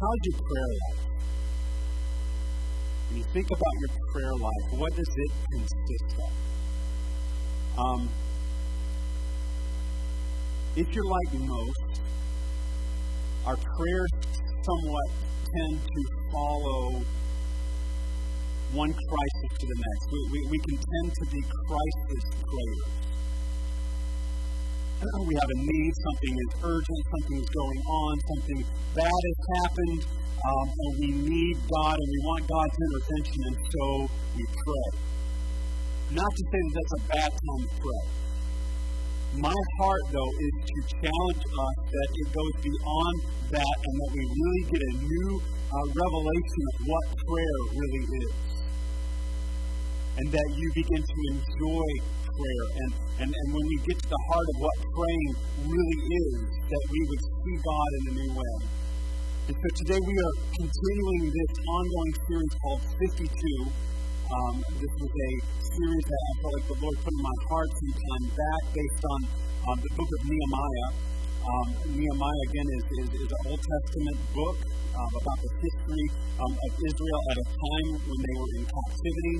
how's your prayer life? When you think about your prayer life, what does it consist of? Um, if you're like most, our prayers somewhat tend to follow one crisis to the next. We, we, we can tend to be crisis prayers. We have a need, something is urgent, something is going on, something bad has happened, um, and we need God and we want God's intervention, and so we pray. Not to say that that's a bad time to pray. My heart, though, is to challenge us that it goes beyond that and that we really get a new uh, revelation of what prayer really is. And that you begin to enjoy prayer. And, and, and when we get to the heart of what praying really is, that we would see God in a new way. And so today we are continuing this ongoing series called 52. Um, this was a series that I felt like the Lord put in my heart some time back based on um, the book of Nehemiah. Um, Nehemiah, again, is, is, is, an Old Testament book um, about the history um, of Israel at a time when they were in captivity.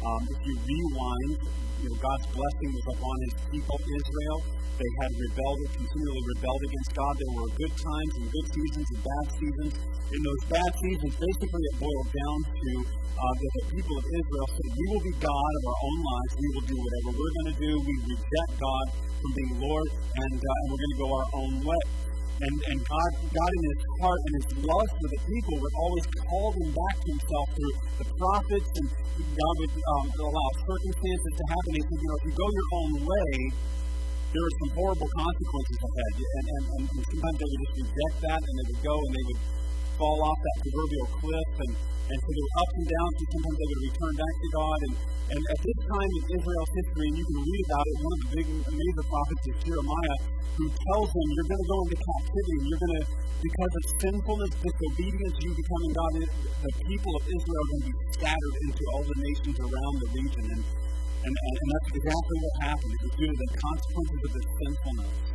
Um, if you rewind, you know, God's blessing was upon his people, Israel. They had rebelled, continually rebelled against God. There were good times and good seasons and bad seasons. In those bad seasons, basically it boiled down to uh, that the people of Israel said, We will be God of our own lives. We will do whatever we're going to do. We reject God from being Lord, and, uh, and we're going to go our own way. And, and God, God in His heart and His love for the people would always call them back to Himself through the prophets, and God would um, allow circumstances to happen. He said, you know, if you go your own way, there are some horrible consequences ahead. And, and, and sometimes they would just reject that, and they would go and they would fall off that proverbial cliff. And, and so there were ups and downs, and sometimes they would return back to God. And, and at this time in Israel's history, and you can read about it, one of the big major prophets is Jeremiah, who tells them, You're going to go into captivity. You're going to, because of sinfulness, disobedience, you becoming God, the people of Israel are going to be scattered into all the nations around the region. And, and, and, and that's exactly what happened. It was due to the consequences of their sinfulness.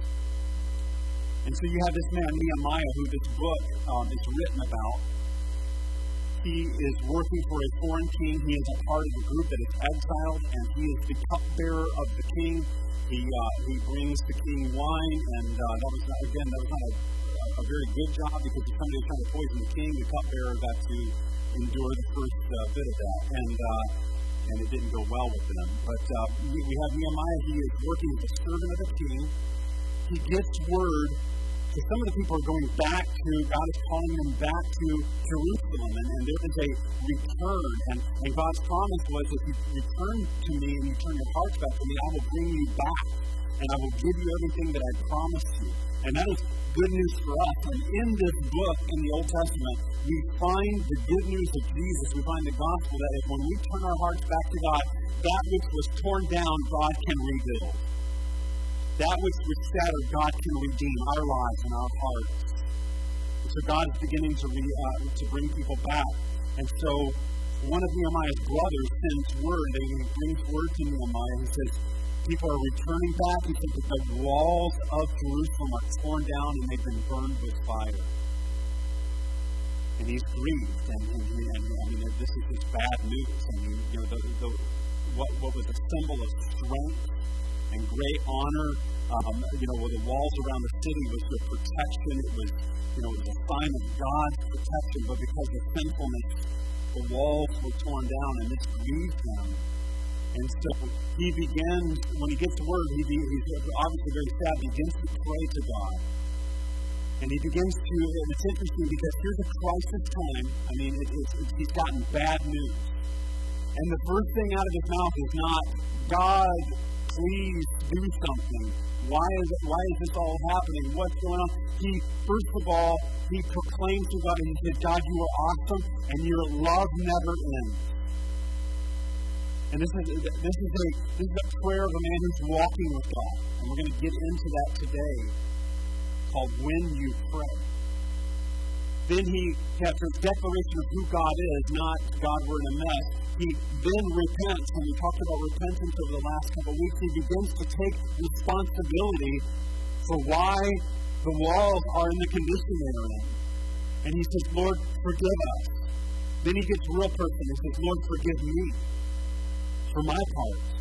And so you have this man, Nehemiah, who this book um, is written about. He is working for a foreign king. He is a part of a group that is exiled, and he is the cupbearer of the king. He, uh, he brings the king wine, and uh, that was not, again, that was not a, a very good job because if somebody was trying to poison the king, the cupbearer got to endure the first uh, bit of that. And uh, and it didn't go well with them. But uh, we, we have Nehemiah. He is working as a servant of the king. He gets word so some of the people are going back to, God is calling them back to Jerusalem, and, and there is a return. And, and God's promise was if you return to me and you turn your hearts back to me, I will bring you back, and I will give you everything that I promised you. And that is good news for us. And in this book, in the Old Testament, we find the good news of Jesus. We find the gospel that if when we turn our hearts back to God, that which was torn down, God can rebuild. That which was shattered, God can redeem our lives and our hearts. And so God is beginning to, re, uh, to bring people back. And so one of Nehemiah's brothers sends word, they brings word to Nehemiah. He says, people are returning back. He says the walls of Jerusalem are torn down and they've been burned with fire. And he's grieved. And, and, and I mean, this is just bad news. I mean, you know, the, the, what, what was a symbol of strength and great honor. Um, you know, the walls around the city was the protection. It was, you know, it was a sign of God's protection. But because of sinfulness, the walls were torn down, and this grieved him. And so he begins, when he gets word, he, he's obviously very sad, begins to pray to God. And he begins to, and it's interesting because here's a crisis time. I mean, it, it, it, he's gotten bad news. And the first thing out of his mouth is not, God, please do something. Why is it, why is this all happening? What's going on? He first of all he proclaims to God and he says, God, you are awesome and your love never ends. And this is this is a this is a prayer of a man who's walking with God. And we're going to get into that today called When You Pray. Then he, after a declaration of who God is, not God, we're in a mess, he then repents, and we talked about repentance over the last couple of weeks. He begins to take responsibility for why the walls are in the condition they are in. And he says, Lord, forgive us. Then he gets real personal. He says, Lord, forgive me for my part.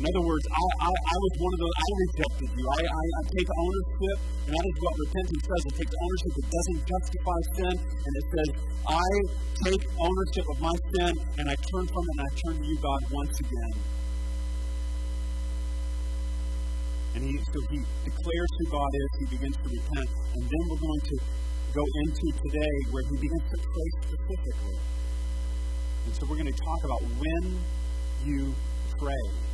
In other words, I, I, I was one of those, I rejected you. I, I, I take ownership, and that is what repentance does. It takes ownership. It doesn't justify sin, and it says, I take ownership of my sin, and I turn from it, and I turn to you, God, once again. And he, so he declares who God is, he begins to repent, and then we're going to go into today where he begins to pray specifically. And so we're going to talk about when you pray.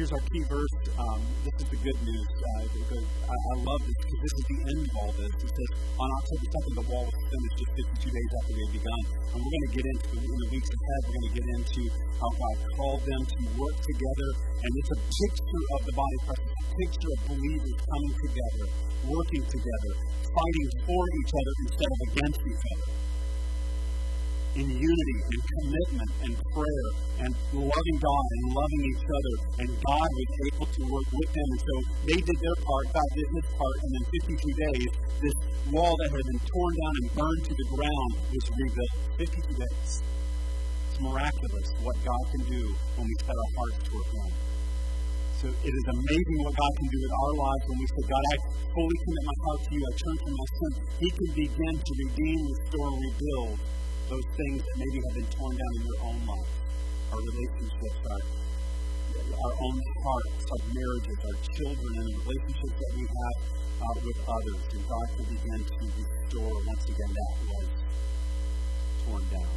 Here's our key verse. Um, this is the good news. Uh, I, I, love this because this is the end of all this. It says, on October 2nd, the wall was finished just 52 days after they had begun. And we're going to get into, in the weeks ahead, we're going to get into how God called them to work together. And it's a picture of the body of Christ, a picture of believers coming together, working together, fighting for each other instead of against each other in unity and commitment and prayer and loving God and loving each other. And God was able to work with them. And so they did their part, God did his part, and in 52 days, this wall that had been torn down and burned to the ground was rebuilt. 52 days. It's miraculous what God can do when we set our hearts toward Him. So it is amazing what God can do in our lives when we say, God, I fully commit my heart to you. I turn from my sin. He can begin to redeem, restore, and rebuild those things that maybe have been torn down in your own life, our relationships, our, our own hearts, our marriages, our children, and the relationships that we have uh, with others. And God can begin to restore once again that was torn down.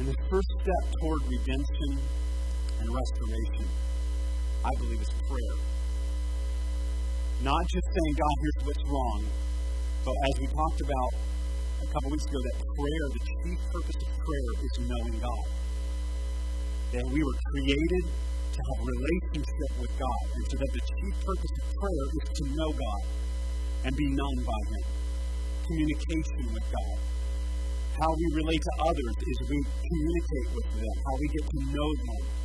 And the first step toward redemption and restoration, I believe, is prayer. Not just saying, God, here's what's wrong, but as we talked about a couple weeks ago that prayer, the chief purpose of prayer is knowing God. That we were created to have a relationship with God. And so that the chief purpose of prayer is to know God and be known by Him. Communication with God. How we relate to others is we communicate with them, how we get to know them.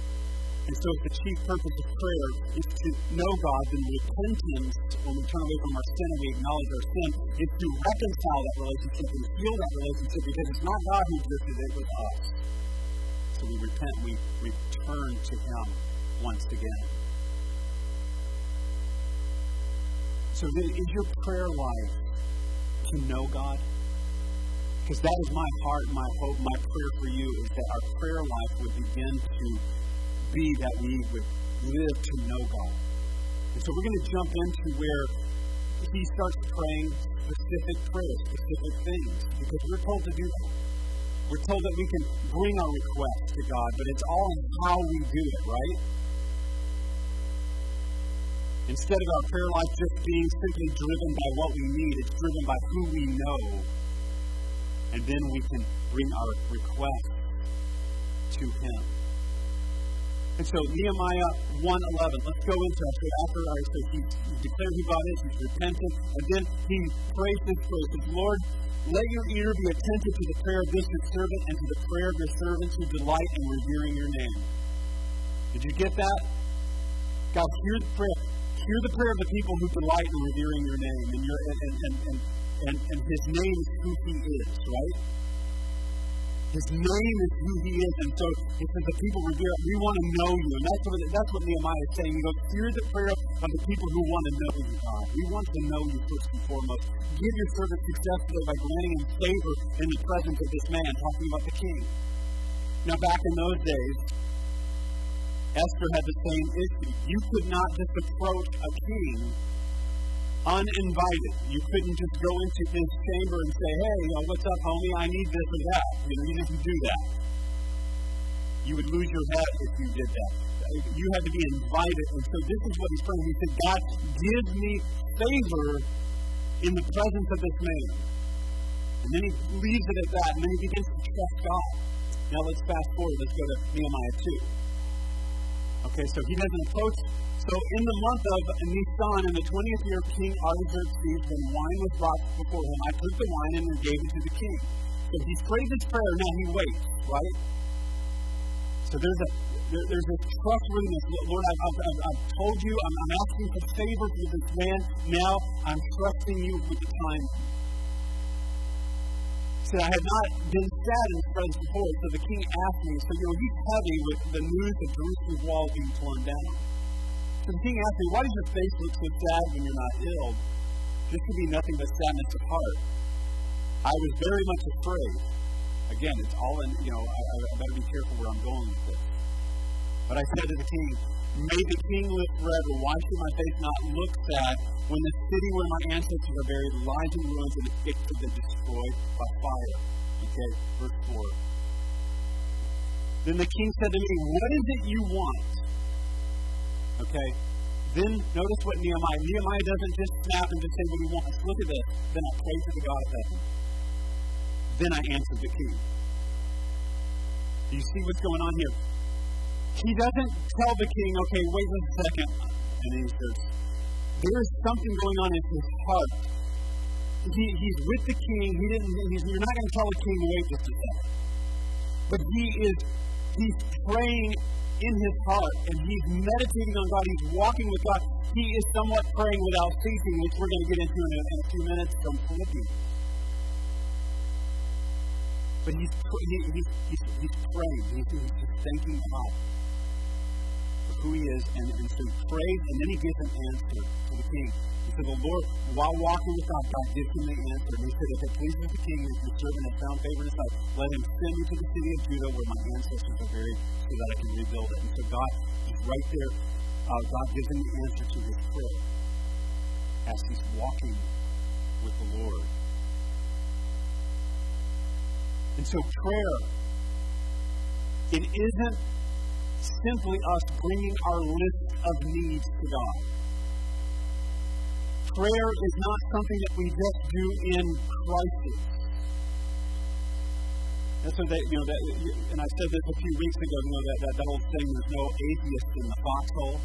And so if the chief purpose of prayer is to know God, then repentance, when we turn away from our sin and we acknowledge our sin, is to reconcile that relationship and heal that relationship because it's not God who drifted it, with us. So we repent, we return to Him once again. So is your prayer life to know God? Because that is my heart, my hope, my prayer for you is that our prayer life would begin to be that we would live to know God. And so we're going to jump into where he starts praying specific prayers, specific things, because we're told to do that. We're told that we can bring our requests to God, but it's all in how we do it, right? Instead of our prayer life just being simply driven by what we need, it's driven by who we know. And then we can bring our requests to Him. And so Nehemiah 1.11, let's go into it. So after I so he, he declared who God is, he's repentant, and then he prays this prayer. He says, Lord, let your ear be attentive to the prayer of this your servant and to the prayer of your servants who delight in revering your name. Did you get that? God, hear the prayer. Hear the prayer of the people who delight in revering your name. And, your, and, and, and, and, and his name is who he is, right? His name is who he is. And so he says, the people revere, we want to know you. And that's what, that's what Nehemiah is saying. He goes, hear the prayer of the people who want to know you, God. We want to know you first and foremost. Give your servant success today by granting him favor in the presence of this man, talking about the king. Now, back in those days, Esther had the same issue. You could not just approach a king uninvited. You couldn't just go into his chamber and say, hey, you know, what's up, homie? I need this or that. You know, you didn't do that. You would lose your head if you did that. You had to be invited. And so this is what he's praying. He said, God, give me favor in the presence of this man. And then he leaves it at that, and then he begins to trust God. Now let's fast forward. Let's go to Nehemiah 2. Okay, so he doesn't approach so in the month of Nisan, in the 20th year of King Artaxerxes, when wine was brought before him, I took the wine and gave it to the king. So he prays his prayer, now he waits, right? So there's a there, there's this trustworthiness. Lord, I've, I've, I've told you, I'm, I'm asking for favor for this man. Now I'm trusting you with the time. So I had not been sad in presence before, so the king asked me, so you know, he's heavy with the news of Jerusalem's wall being torn down. So the king asked me, why does your face look so sad when you're not ill? This could be nothing but sadness of heart. I was very much afraid. Again, it's all in, you know, I, I better be careful where I'm going with this. But I said to the king, May the king live forever. Why should my face not look sad when the city where my ancestors are buried lies in ruins and have been destroyed by fire? Okay, verse 4. Then the king said to me, What is it you want? Okay, then notice what Nehemiah, Nehemiah doesn't just snap and just say what he wants. Look at this. Then I prayed to the God of heaven. Then I answered the king. Do you see what's going on here? He doesn't tell the king, okay, wait a second. And he says, there's something going on in his heart. He, he's with the king. He didn't, he's, you're not going to tell the king wait just a second. But he is, he's praying in his heart and he's meditating on God. He's walking with God. He is somewhat praying without ceasing, which we're going to get into in a, in a few minutes from Philippians. But he's, he, he's, he's, he's praying. He's, he's thanking God who he is, and, and so he prays, and then he gives an answer to the king. He said, The Lord, while walking with God, God gives him the answer. And he said, If it pleases the king, your servant has found favor in his sight, let him send me to the city of Judah where my ancestors are buried, so that I can rebuild it. And so God is right there. Uh, God gives him the answer to his prayer as he's walking with the Lord. And so prayer, it isn't simply us bringing our list of needs to God. Prayer is not something that we just do in crisis. And so that, you know, that, and I said this a few weeks ago, you know, that, that, that old saying, there's no atheist in the foxhole.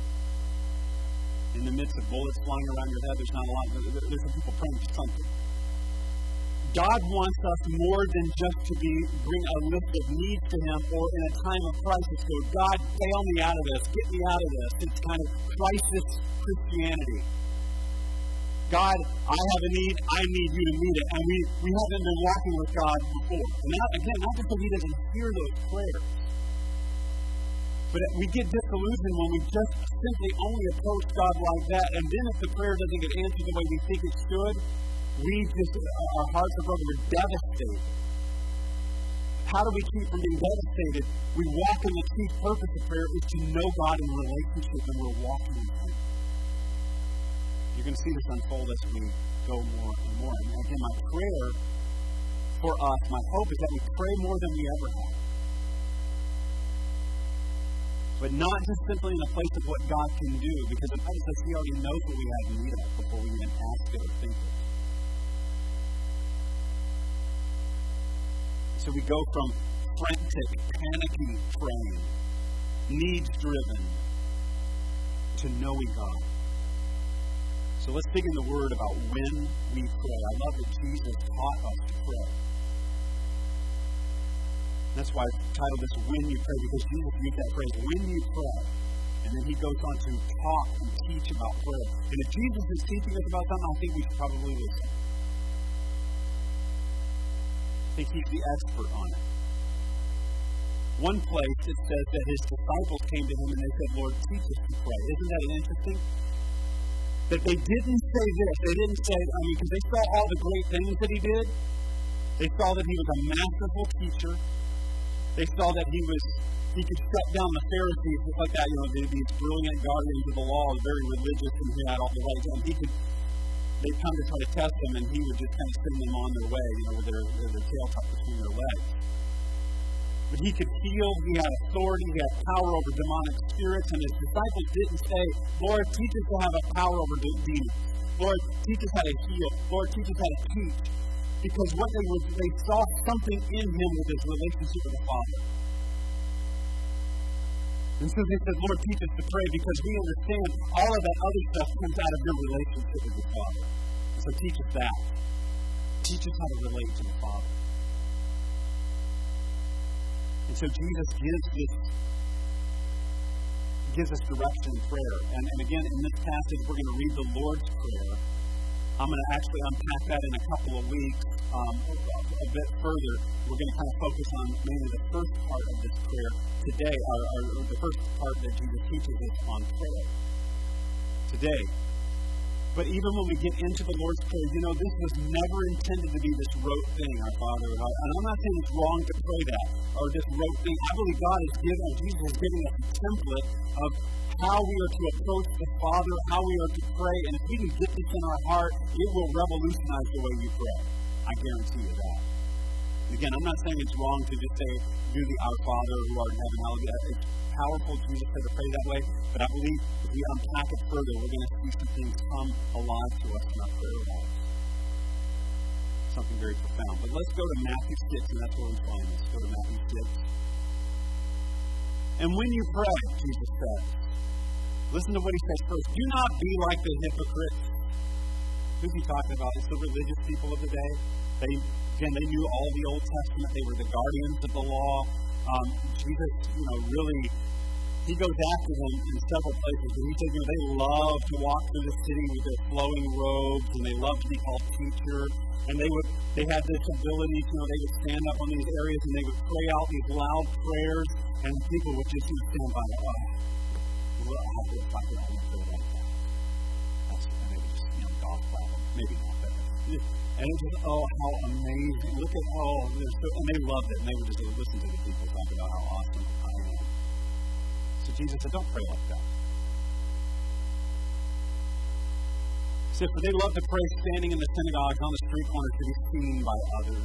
In the midst of bullets flying around your head, there's not a lot, there's some people praying for something. God wants us more than just to be bring a list of needs to Him or in a time of crisis go, God, bail me out of this, get me out of this. It's kind of crisis Christianity. God, I have a need, I need you to meet it. And we, we haven't been walking with God before. And not, again, not just because He doesn't hear those prayers. But we get disillusioned when we just simply only approach God like that. And then if the prayer doesn't get answered the way we think it should, we just, our hearts are broken. We're devastated. How do we keep from being devastated? We walk in the chief purpose of prayer is to know God in relationship, and we're walking with Him. You're going to see this unfold as we go more and more. And again, my prayer for us, my hope is that we pray more than we ever have. But not just simply in a place of what God can do, because the Bible says He already knows what we have need of before we even ask it or think it. So we go from frantic, panicky praying, needs driven, to knowing God. So let's dig in the Word about when we pray. I love that Jesus taught us to pray. That's why I titled this When You Pray, because Jesus used that phrase, when you pray. And then he goes on to talk and teach about prayer. And if Jesus is teaching us about something, I think we should probably listen think he's the expert on it. One place it says that his disciples came to him and they said, Lord, teach us to pray. Isn't that interesting? That they didn't say this. They didn't say, I mean, because they saw all the great things that he did. They saw that he was a masterful teacher. They saw that he was he could shut down the Pharisees, just like that, you know, these brilliant guardians of the law, very religious, and he had all the right. And he could they'd come to try to test him, and he would just kind of send them on their way, you know, with their, with their tail tucked between their legs. But he could heal, he had authority, he had power over demonic spirits, and his disciples didn't say, Lord, teach us to have a power over demons. Lord, teach us how to heal. Lord, teach us how to teach. Because what they were, they saw something in him with his relationship with the Father. And so they said, Lord, teach us to pray because we understand all of that other stuff comes out of your relationship with the Father. So teach us that. Teach us how to relate to the Father. And so Jesus gives this gives us direction in prayer. And, and again, in this passage, we're going to read the Lord's Prayer. I'm going to actually unpack that in a couple of weeks um, a bit further. We're going to kind of focus on mainly the first part of this prayer today, or, or, the first part that Jesus teaches us on prayer today. But even when we get into the Lord's Prayer, you know, this was never intended to be this rote thing, our Father. And I'm not saying it's wrong to pray that, or this rote thing. I believe God has given, Jesus has given us a template of how we are to approach the Father, how we are to pray. And if we can get this in our heart, it will revolutionize the way you pray. I guarantee you that. Again, I'm not saying it's wrong to just say, do the Our Father who art in heaven, It's powerful. Jesus said to pray that way. But I believe if we unpack it further, we're going to see some things come alive to us in our prayer life. Something very profound. But let's go to Matthew 6, and that's where we find this. Go to Matthew 6. And when you pray, Jesus says, listen to what he says first. Do not be like the hypocrites. Who's he talking about? It's the religious people of the day. They Again, they knew all the Old Testament. They were the guardians of the law. Um, Jesus, you know, really, he goes after them in several places. And he says, you know, they love to walk through the city with their flowing robes, and they love to be called teacher. And they would, they had this ability, you know, they would stand up on these areas and they would pray out these loud prayers, and people would just stand by, oh, well, I have to talk like that. That's, would just, you know, golf them. Maybe not, but and it was, oh, how amazing. Look at, so, and they loved it. And they would just listen to the people talk about how awesome I am. So Jesus said, don't pray like that. He said, for they love to pray standing in the synagogues on the street corners to be seen by others.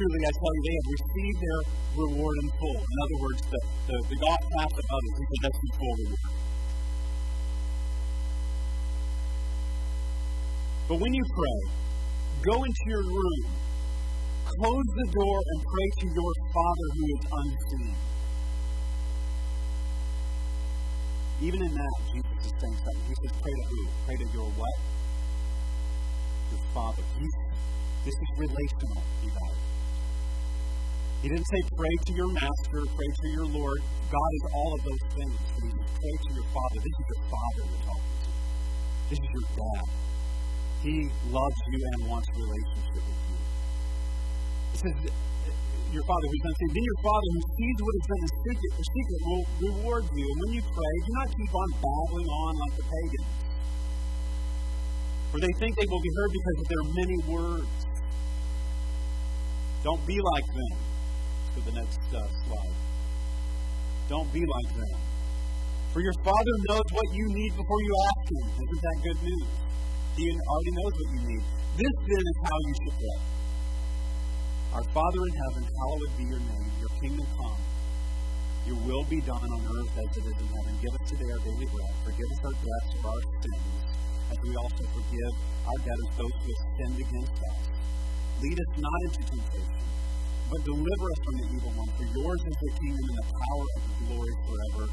Truly, I tell you, they have received their reward in full. In other words, the, the, the God path of others, he said, that's the full reward. But when you pray, Go into your room, close the door, and pray to your Father who is unseen. Even in that, Jesus is saying something. He says, Pray to who? Pray to your what? Your Father. He's, this is relational, you guys. He didn't say pray to your master, pray to your Lord. God is all of those things. Says, pray to your Father. This is your Father we're talking to. This is your dad. He loves you and wants a relationship with you. It says, your Father who's unseen. Then your Father who sees what is done in secret, the secret will reward you. And when you pray, do not keep on babbling on like the pagans. For they think they will be heard because of their many words. Don't be like them. To the next uh, slide. Don't be like them. For your Father knows what you need before you ask Him. Isn't that good news? He already knows what you need. This then is how you should pray. Our Father in heaven, hallowed be your name. Your kingdom come. Your will be done on earth as it is in heaven. Give us today our daily bread. Forgive us our debts of our sins, as we also forgive our debtors, those who have sinned against us. Lead us not into temptation, but deliver us from the evil one. For yours is the kingdom and the power and the glory forever.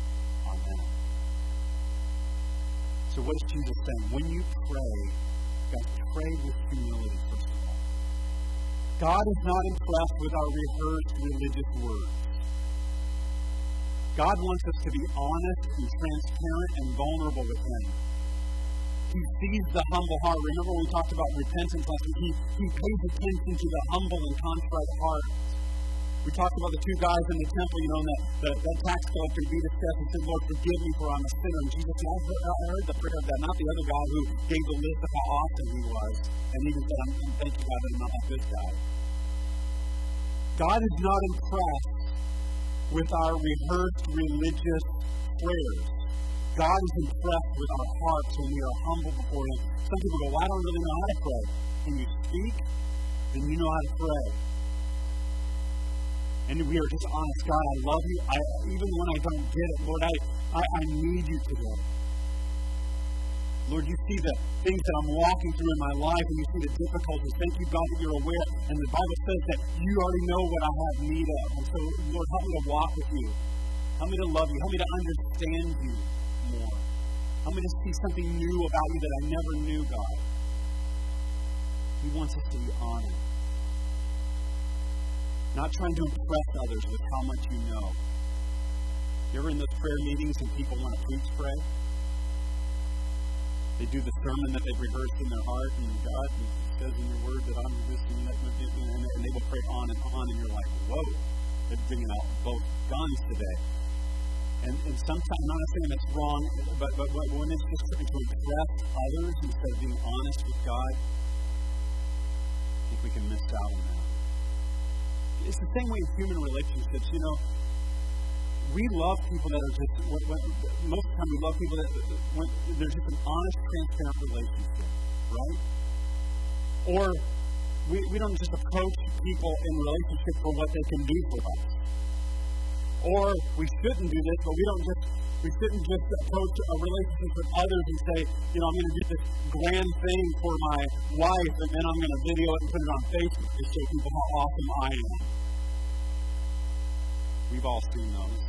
So what is Jesus saying? When you pray, guys, pray with humility, first of all. God is not impressed with our rehearsed religious words. God wants us to be honest and transparent and vulnerable with Him. He sees the humble heart. Remember when we talked about repentance last week? He, he pays attention to the humble and contrite heart. We talked about the two guys in the temple, you know, and that, the, the tax collector beat his chest and said, Lord, forgive me for I'm a sinner. And Jesus said, I heard, I heard the prayer of that, not the other guy who gave the list of how awesome he was. And he said, I'm, thank you, God, that I'm not like this guy. God is not impressed with our rehearsed religious prayers. God is impressed with our hearts when we are humble before Him. Some people go, well, I don't really know how to pray. When you speak, then you know how to pray and we are just honest. God, I love you. I, even when I don't get it, Lord, I, I, I need you today. Lord, you see the things that I'm walking through in my life, and you see the difficulties. Thank you, God, that you're aware. And the Bible says that you already know what I have need of. And so, Lord, help me to walk with you. Help me to love you. Help me to understand you more. Help me to see something new about you that I never knew, God. He wants us to be honored. Not trying to impress others with how much you know. You ever in those prayer meetings and people want to preach pray? They do the sermon that they've rehearsed in their heart, and God says in your word that I'm that, and they will pray on and on, and you're like, whoa, they're bringing out both guns today. And, and sometimes, I'm not saying that's wrong, but, but, but when it's just trying to impress others instead of being honest with God, I think we can miss out on that. It's the same way in human relationships. You know, we love people that are just, when, when, most of the time we love people that, when there's just an honest, transparent relationship, right? Or we, we don't just approach people in relationship for what they can do for us. Or we shouldn't do this, but we don't just we shouldn't just approach a relationship with others and say, you know, I'm going to do this grand thing for my wife, and then I'm going to video it and put it on Facebook to show people how awesome I am. We've all seen those.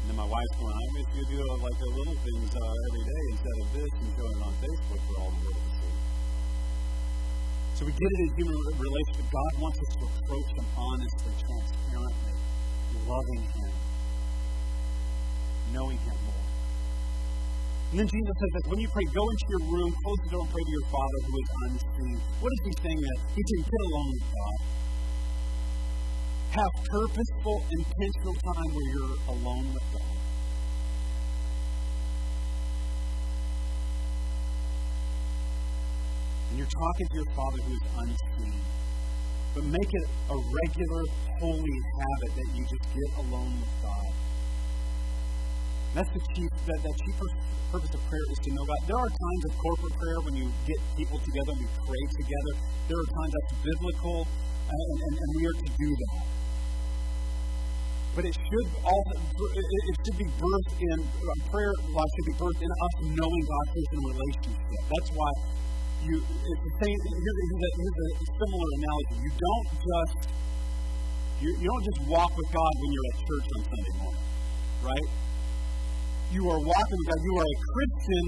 And then my wife's going, I wish you do like the little things uh, every day instead of this and showing it on Facebook for all the world. So we get it in human relationship. God wants us to approach Him honestly, transparently, loving Him knowing Him more. And then Jesus says that when you pray, go into your room, close the door, and pray to your Father who is unseen. What is he saying that? He's saying, get alone with God. Have purposeful, intentional time where you're alone with God. And you're talking to your Father who is unseen. But make it a regular, holy habit that you just get alone with God. That's the chief, that, that chief purpose of prayer is to know God. There are times of corporate prayer when you get people together and we pray together. There are times that's biblical, uh, and, and, and we are to do that. But it should also it, should be birthed in uh, prayer. Life should be birthed in us knowing God is in relationship. That's why you. It's the same. Here's a, here's a similar analogy. You don't just you, you don't just walk with God when you're at church on Sunday morning, right? you are walking with God. You are a Christian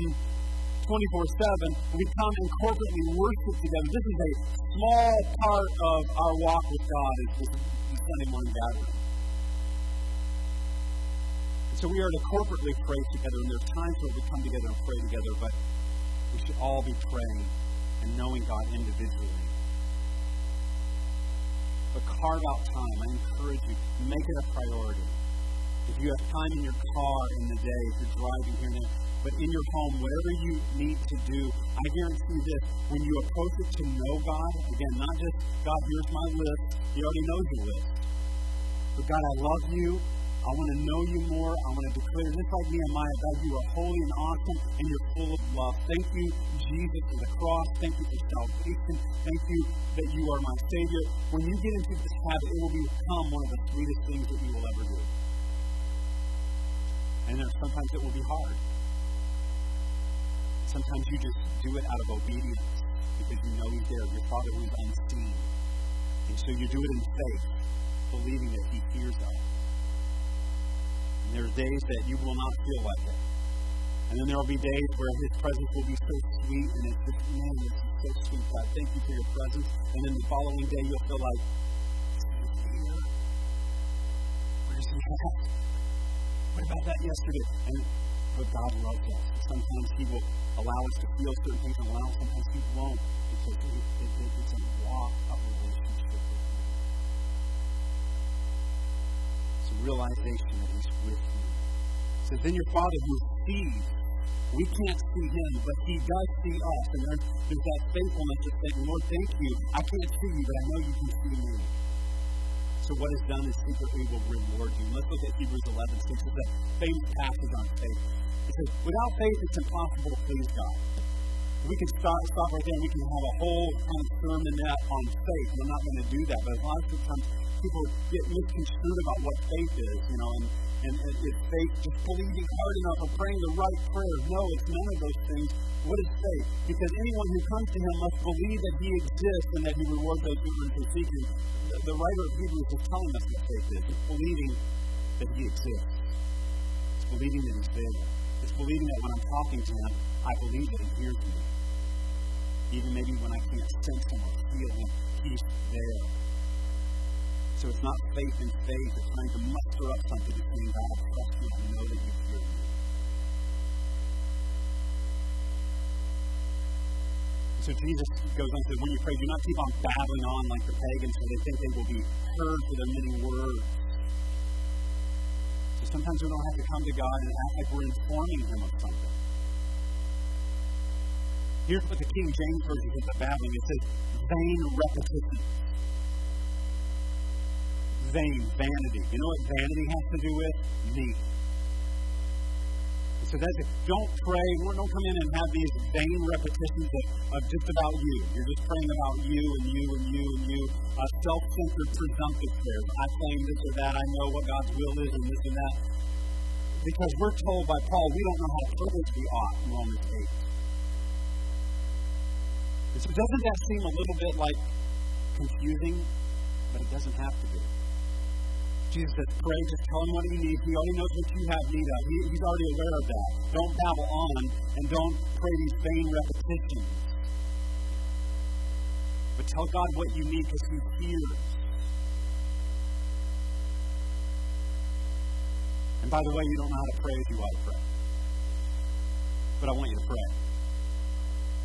24 7. We come and corporately worship together. This is a small part of our walk with God, is this Sunday morning gathering. So we are to corporately pray together, and there's times where we come together and pray together, but we should all be praying and knowing God individually. But carve out time. I encourage you, make it a priority. If you have time in your car in the day, if you're driving here there, but in your home, whatever you need to do, I guarantee this, when you approach it to know God, again, not just, God, here's my list, He already knows your list. But God, I love you. I want to know you more. I want to declare, just like Nehemiah, God, you are holy and awesome, and you're full of love. Thank you, Jesus, for the cross. Thank you for salvation. Thank you that you are my Savior. When you get into this habit, it will become one of the sweetest things that you will ever do. And then sometimes it will be hard. Sometimes you just do it out of obedience because you know He's there, your Father who is unseen. And so you do it in faith, believing that He hears us. There are days that you will not feel like it. And then there will be days where His presence will be so sweet, and it's just, man, this is so sweet, God. Thank you for your presence. And then the following day, you'll feel like, here? Where's He at? What about that yesterday? And but God loves us. Sometimes He will allow us to feel certain things and allow sometimes He won't because it, it, it, it's a walk of relationship with Him. It's a realization that He's with you. Says, then your Father who sees, we can't see Him, but He does see us. And there's, there's that faithfulness of saying, Lord, thank you. I can't see you, but I know you can see me. So what is done is secretly will reward you. Let's look at Hebrews 11, 6. It's a famous passage on faith. It says, without faith, it's impossible to please God. We can stop, stop right there we can have a whole kind of sermonette on faith. I'm not going to do that, but a lot of times people get misconstrued about what faith is, you know, and, and, and is faith just believing hard enough or praying the right prayers? No, it's none of those things. What is faith? Because anyone who comes to him must believe that he exists and that he rewards those who are seeking the writer of Hebrews is telling us what faith is. It's believing that He exists. It's believing that He's there. It's believing that when I'm talking to Him, I believe that He hears me. Even maybe when I can't sense Him or feel Him, He's there. So so it's not faith in faith. It's trying to muster up something to saying, God, I trust you. I know that you hear me. So Jesus goes on to say, when you pray, do not keep on babbling on like the pagans, for they think they will be heard for their many words. So sometimes we don't have to come to God and act like we're informing Him of something. Here's what the King James Version says of babbling. It says, vain repetition. Vain, vanity. You know what vanity has to do with? Me. So that's it. Don't pray. Don't come in and have these vain repetitions of, of just about you. You're just praying about you and you and you and you. Uh, self-centered presumptive prayers. I claim this or that. I know what God's will is and this and that. Because we're told by Paul we don't know how privileged we ought in Romans 8. And so doesn't that seem a little bit like confusing? But it doesn't have to be. Jesus says, pray, just tell him what he needs. He already knows what you have need of. He, he's already aware of that. Don't babble on and don't pray these vain repetitions. But tell God what you need because he hears. And by the way, you don't know how to pray as you ought to pray. But I want you to pray.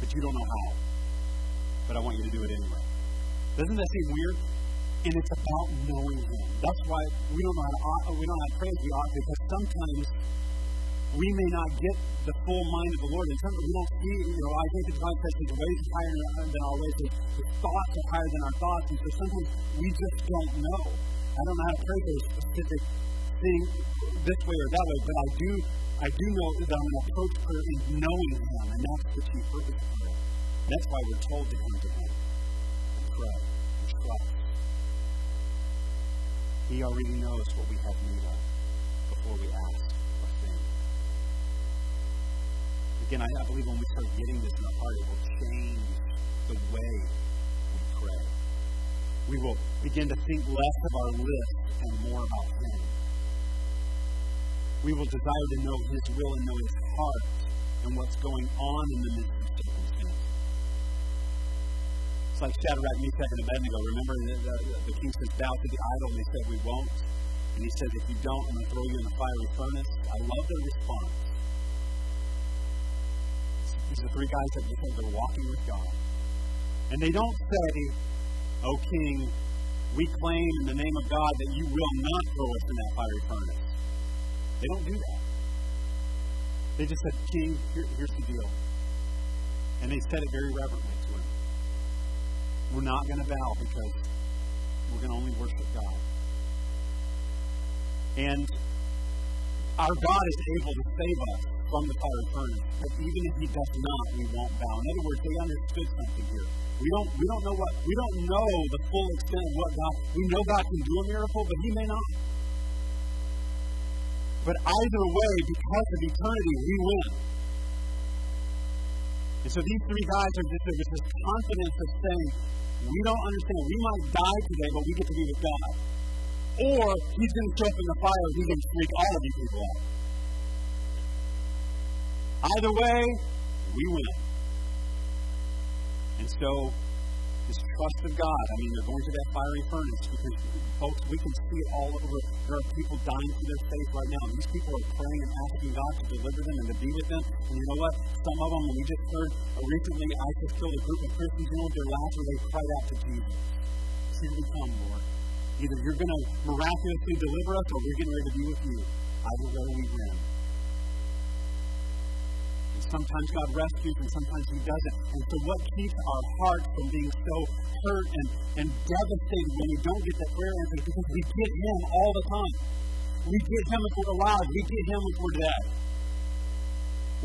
But you don't know how but I want you to do it anyway. Doesn't that seem weird? And it's about knowing Him. That's why we don't know how to, we don't pray as we ought because sometimes we may not get the full mind of the Lord. And sometimes we don't see, you know, I think the says His ways higher than our ways, His, thoughts are higher than our thoughts. And so sometimes we just don't know. I don't know how to pray for a specific thing this way or that way, but I do I do know that I'm going to approach prayer in knowing Him, and that's the chief purpose of prayer. That's why we're told to come to Him and pray and trust. He already knows what we have need of before we ask or think. Again, I, I believe when we start getting this in our heart, it will change the way we pray. We will begin to think less of our list and more about Him. We will desire to know His will and know His heart and what's going on in the midst it's like Shadrach, Meshach, and Abednego. Remember, the, the, the king says, bow to the idol, and they said, we won't. And he says, if you don't, I'm going to throw you in the fiery furnace. I love their response. These are three guys that said they're walking with God. And they don't say, O king, we claim in the name of God that you will not throw us in that fiery furnace. They don't do that. They just said, King, here, here's the deal. And they said it very reverently. We're not going to bow because we're going to only worship God. And our God is able to save us from the fire furnace. But even if He does not, we won't bow. In other words, they understood something here. We don't, we don't know what we don't know the full extent of what God. We know God can do a miracle, but He may not. But either way, because of eternity, we win. And so these three guys are just, there's this confidence of saying, we don't understand. We might die today, but we get to be with God. Or he's going to show up in the fire and he's going to freak all of you people out. Either way, we win. And so this trust of God. I mean, they're going to that fiery furnace because, folks, we can see it all over. There are people dying for their faith right now. These people are praying and asking God to deliver them and to be with them. And you know what? Some of them, we just heard recently, ISIS killed a group of Christians. You know their last where they cried out to Jesus. Here come, Lord. Either you're going to miraculously deliver us or we're getting ready to be with you. Either way, we win. Sometimes God rescues and sometimes He doesn't. And so, what keeps our hearts from being so hurt and, and devastated when we don't get that prayer answer because we get Him all the time. We get Him if we're alive, we get Him if we're dead.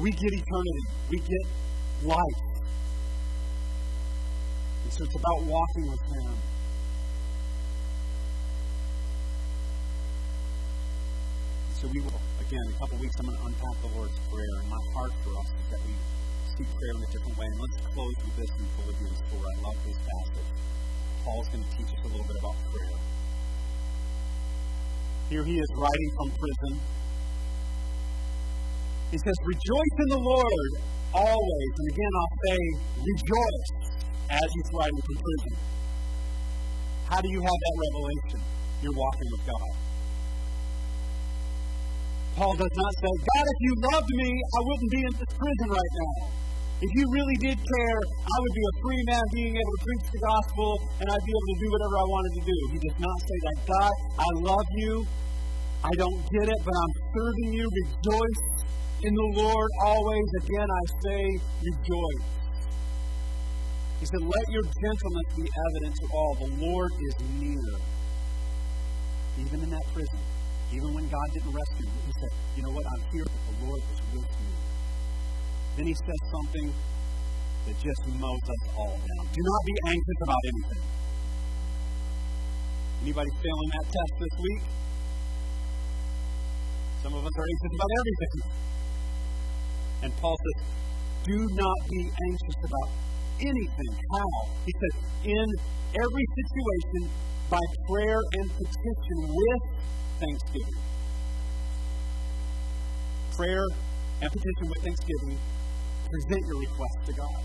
We get eternity, we get life. And so, it's about walking with Him. So, we will again, in a couple weeks, I'm going to unpack the Lord's Prayer. And my heart for us is that we see prayer in a different way. And let's close with this in Philippians 4. I love this passage. Paul's going to teach us a little bit about prayer. Here he is writing from prison. He says, Rejoice in the Lord always. And again, I'll say, rejoice as he's writing from prison. How do you have that revelation? you're walking with God. Paul does not say, God, if you loved me, I wouldn't be in this prison right now. If you really did care, I would be a free man being able to preach the gospel and I'd be able to do whatever I wanted to do. He does not say that. God, I love you. I don't get it, but I'm serving you. Rejoice in the Lord always. Again, I say, rejoice. He said, Let your gentleness be evident to all. The Lord is near. Even in that prison, even when God didn't rescue him, he said, You know what? I'm here, but the Lord is with me. Then he says something that just mows us all down. Do not be anxious about anything. Anybody failing that test this week? Some of us are anxious about everything. And Paul says, Do not be anxious about anything. How? He says, in every situation, by prayer and petition with thanksgiving. Prayer and petition with thanksgiving. Present your request to God.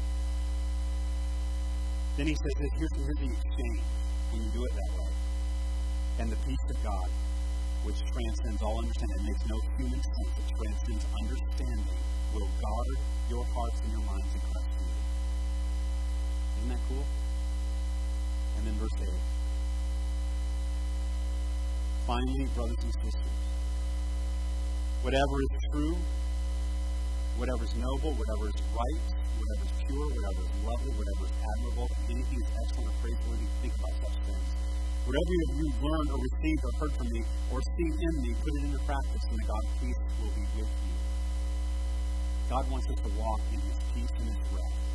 Then he says this here's, the exchange when you do it that way. And the peace of God, which transcends all understanding, makes no human sense, it transcends understanding, will guard your hearts and your minds in Christ Jesus. Isn't that cool? And then verse 8. Finally, brothers and sisters, whatever is true, whatever is noble, whatever is right, whatever is pure, whatever is lovely, whatever is admirable, anything is excellent or praiseworthy, think about such things. Whatever you have learned or received or heard from me or seen in me, put it into practice, and the God of peace will be with you. God wants us to walk in his peace and his rest.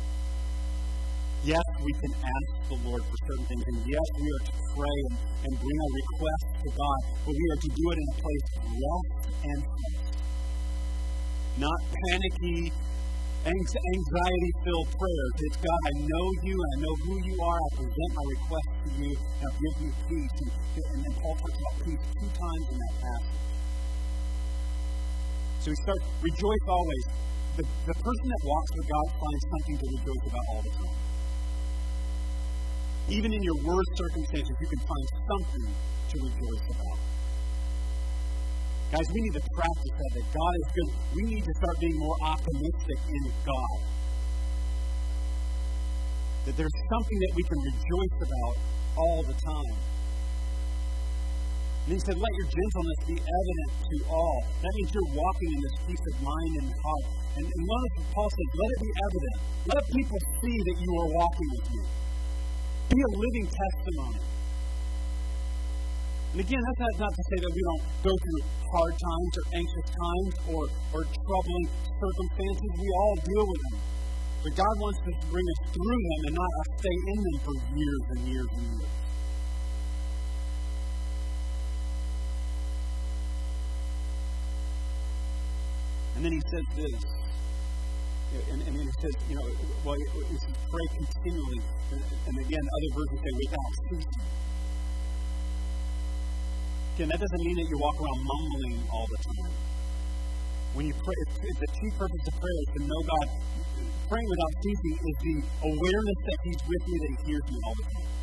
Yes, we can ask the Lord for certain things, and yes, we are to pray and, and bring our requests to God, but we are to do it in a place of rest and peace. Not panicky, anxiety filled prayers. It's God, I know you, and I know who you are. I present my request to you, and I'll give you peace. And, and, and Paul talks about peace two times in that passage. So we start, rejoice always. The, the person that walks with God finds something to rejoice about all the time. Even in your worst circumstances, you can find something to rejoice about. Guys, we need to practice that, that God is good. We need to start being more optimistic in God. That there's something that we can rejoice about all the time. And he said, Let your gentleness be evident to all. That means you're walking in this peace of mind and heart. And, and notice Paul says, Let it be evident. Let people see that you are walking with me. Be a living testimony. And again, that's not, to say that we don't go through hard times or anxious times or, or troubling circumstances. We all deal with them. But God wants us to bring us through them and not us stay in them for years and years and years. And then he says this. And, and he says, you know, well, he says, pray continually. And, again, other versions say, without ceasing. Again, that doesn't mean that you walk around mumbling all the time. When you pray, if the chief purpose of prayer is to know God. Praying without ceasing is the awareness that He's with me, that He hears me all the time.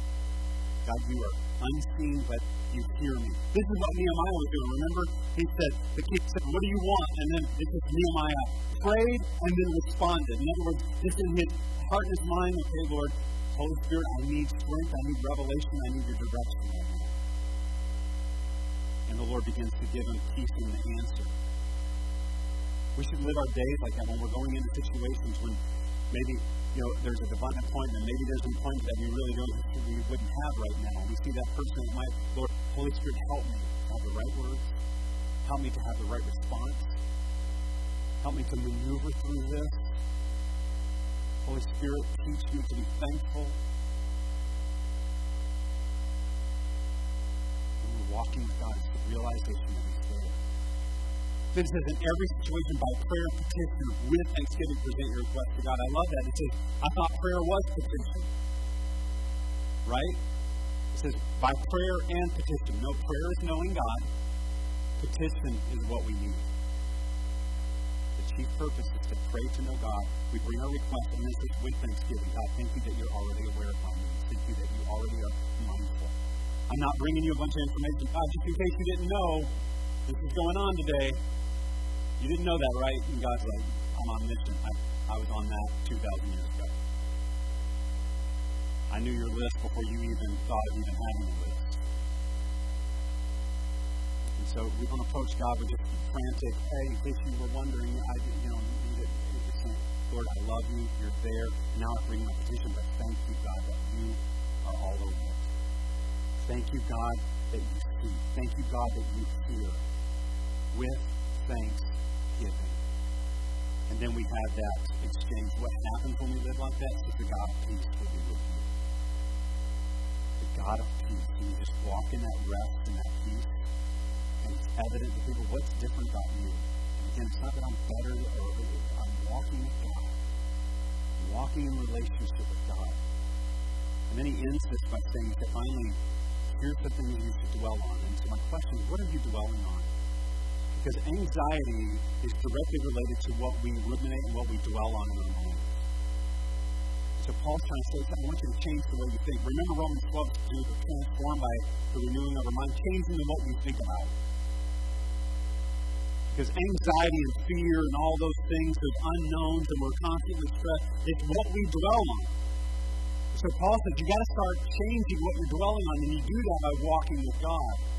God, you are unseen, but you hear me. This is what Nehemiah was doing. Remember, he said, the king said, What do you want? And then this is Nehemiah prayed and then responded. In other words, just in his heart and his mind, okay, Lord, Holy Spirit, I need strength, I need revelation, I need your direction And the Lord begins to give him peace in the answer. We should live our days like that when we're going into situations when maybe you know there's a divine appointment, maybe there's an appointment that we really don't we wouldn't have right now. We see that person that might, Lord, Holy Spirit, help me have the right words, help me to have the right response, help me to maneuver through this. Holy Spirit, teach me to be thankful. We're walking with God, it's the realization He's there. Then it says, in every situation, by prayer and petition, with thanksgiving, present your request to God. I love that. It says, I thought prayer was petition. Right? It says, by prayer and petition. No, prayer is knowing God. Petition is what we need. The chief purpose is to pray to know God. We bring our request and this is with thanksgiving. God, thank you that you're already aware of my needs. Thank you that you already are mindful. I'm not bringing you a bunch of information. Uh, just in case you didn't know, this is going on today. You didn't know that, right? And God's like, I'm on mission. I, I was on that 2,000 years ago. I knew your list before you even thought of even having a list. And so we don't approach God with just frantic, hey, in case you were wondering, I, you know, need it. Lord, I love you. You're there. Now I bring my petition, but thank you, God, that you are all over it. Thank you, God, that you see. Thank you, God, that you hear with thanksgiving. And then we have that exchange. What happens when we live like that? Is the God of peace will be with you. The God of peace. And you just walk in that rest and that peace. And it's evident to people what's different about you. And again, it's not that I'm better or I'm walking with God I'm walking in relationship with God. And then he ends this by saying that finally, here's the thing you should dwell on. And so my question is, what are you dwelling on? Because anxiety is directly related to what we ruminate and what we dwell on in our mind. So Paul's trying to say, I want you to change the way you think. Remember Romans 12, to be transformed by the renewing of our mind, changing the what we think about. Because anxiety and fear and all those things, those unknowns, and we're constantly stressed, it's what we dwell on. So Paul says you got to start changing what you're dwelling on, and you do that by walking with God.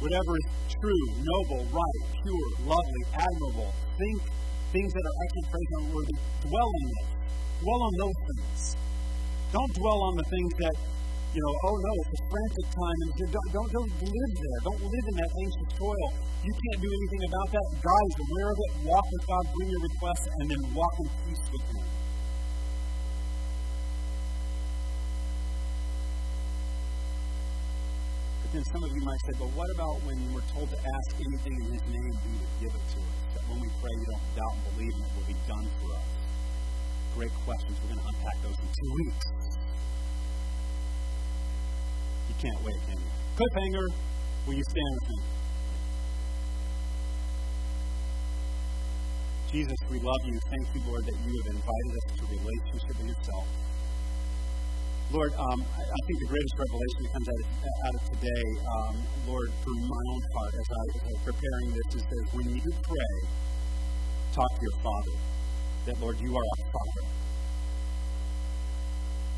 Whatever is true, noble, right, pure, lovely, admirable, think things that are excellent, praiseworthy. Dwell on them. Dwell on those things. Don't dwell on the things that you know, oh no, it's a frantic time, and don't, don't, don't live there. Don't live in that anxious toil. You can't do anything about that. God is aware of it. Walk with God, bring your requests, and then walk in peace with Him. Then some of you might say, but what about when we're told to ask anything in His name, He would give it to us? That when we pray, we don't doubt and believe, and it will be done for us. Great questions. We're going to unpack those in two weeks You can't wait, can you? Cliffhanger, will you stand with me? Jesus, we love you. Thank you, Lord, that you have invited us to relationship with yourself. Lord, um, I think the greatest revelation comes out of, out of today, um, Lord, for my own part as I was preparing this, is that when you pray, talk to your Father. That, Lord, you are our Father.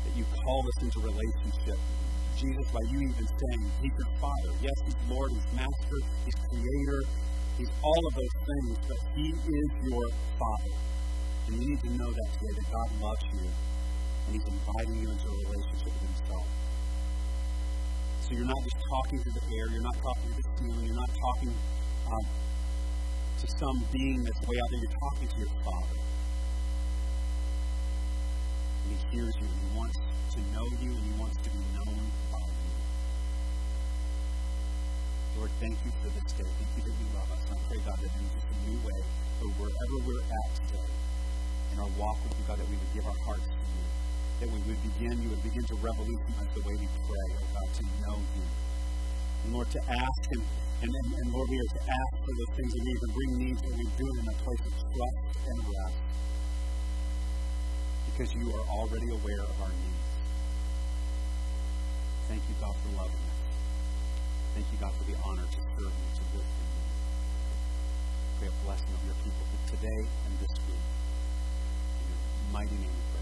That you call us into relationship Jesus by you even saying, He's your Father. Yes, He's Lord, He's Master, He's Creator, He's all of those things, but He is your Father. And you need to know that today, that God loves you, and He's inviting you into a relationship with Himself. So you're not just talking to the air, you're not talking to the ceiling, you're not talking um, to some being that's way out there, you're talking to your Father. And He hears you, and He wants to know you, and He wants to be known by you. Lord, thank you for this day. Thank you that you love us. And I pray, God, that in just a new way, or wherever we're at today, in our walk with you, God, that we would give our hearts to you. That we would begin, you would begin to revolutionize the way we pray, oh God, to know you. And Lord, to ask and, and, and, and Lord, we are to ask for those things that we even bring needs that we do in a place of trust and rest. Because you are already aware of our needs. Thank you, God, for loving us. Thank you, God, for the honor to serve you, to live for you. Pray a blessing of your people today and this week. In your mighty name.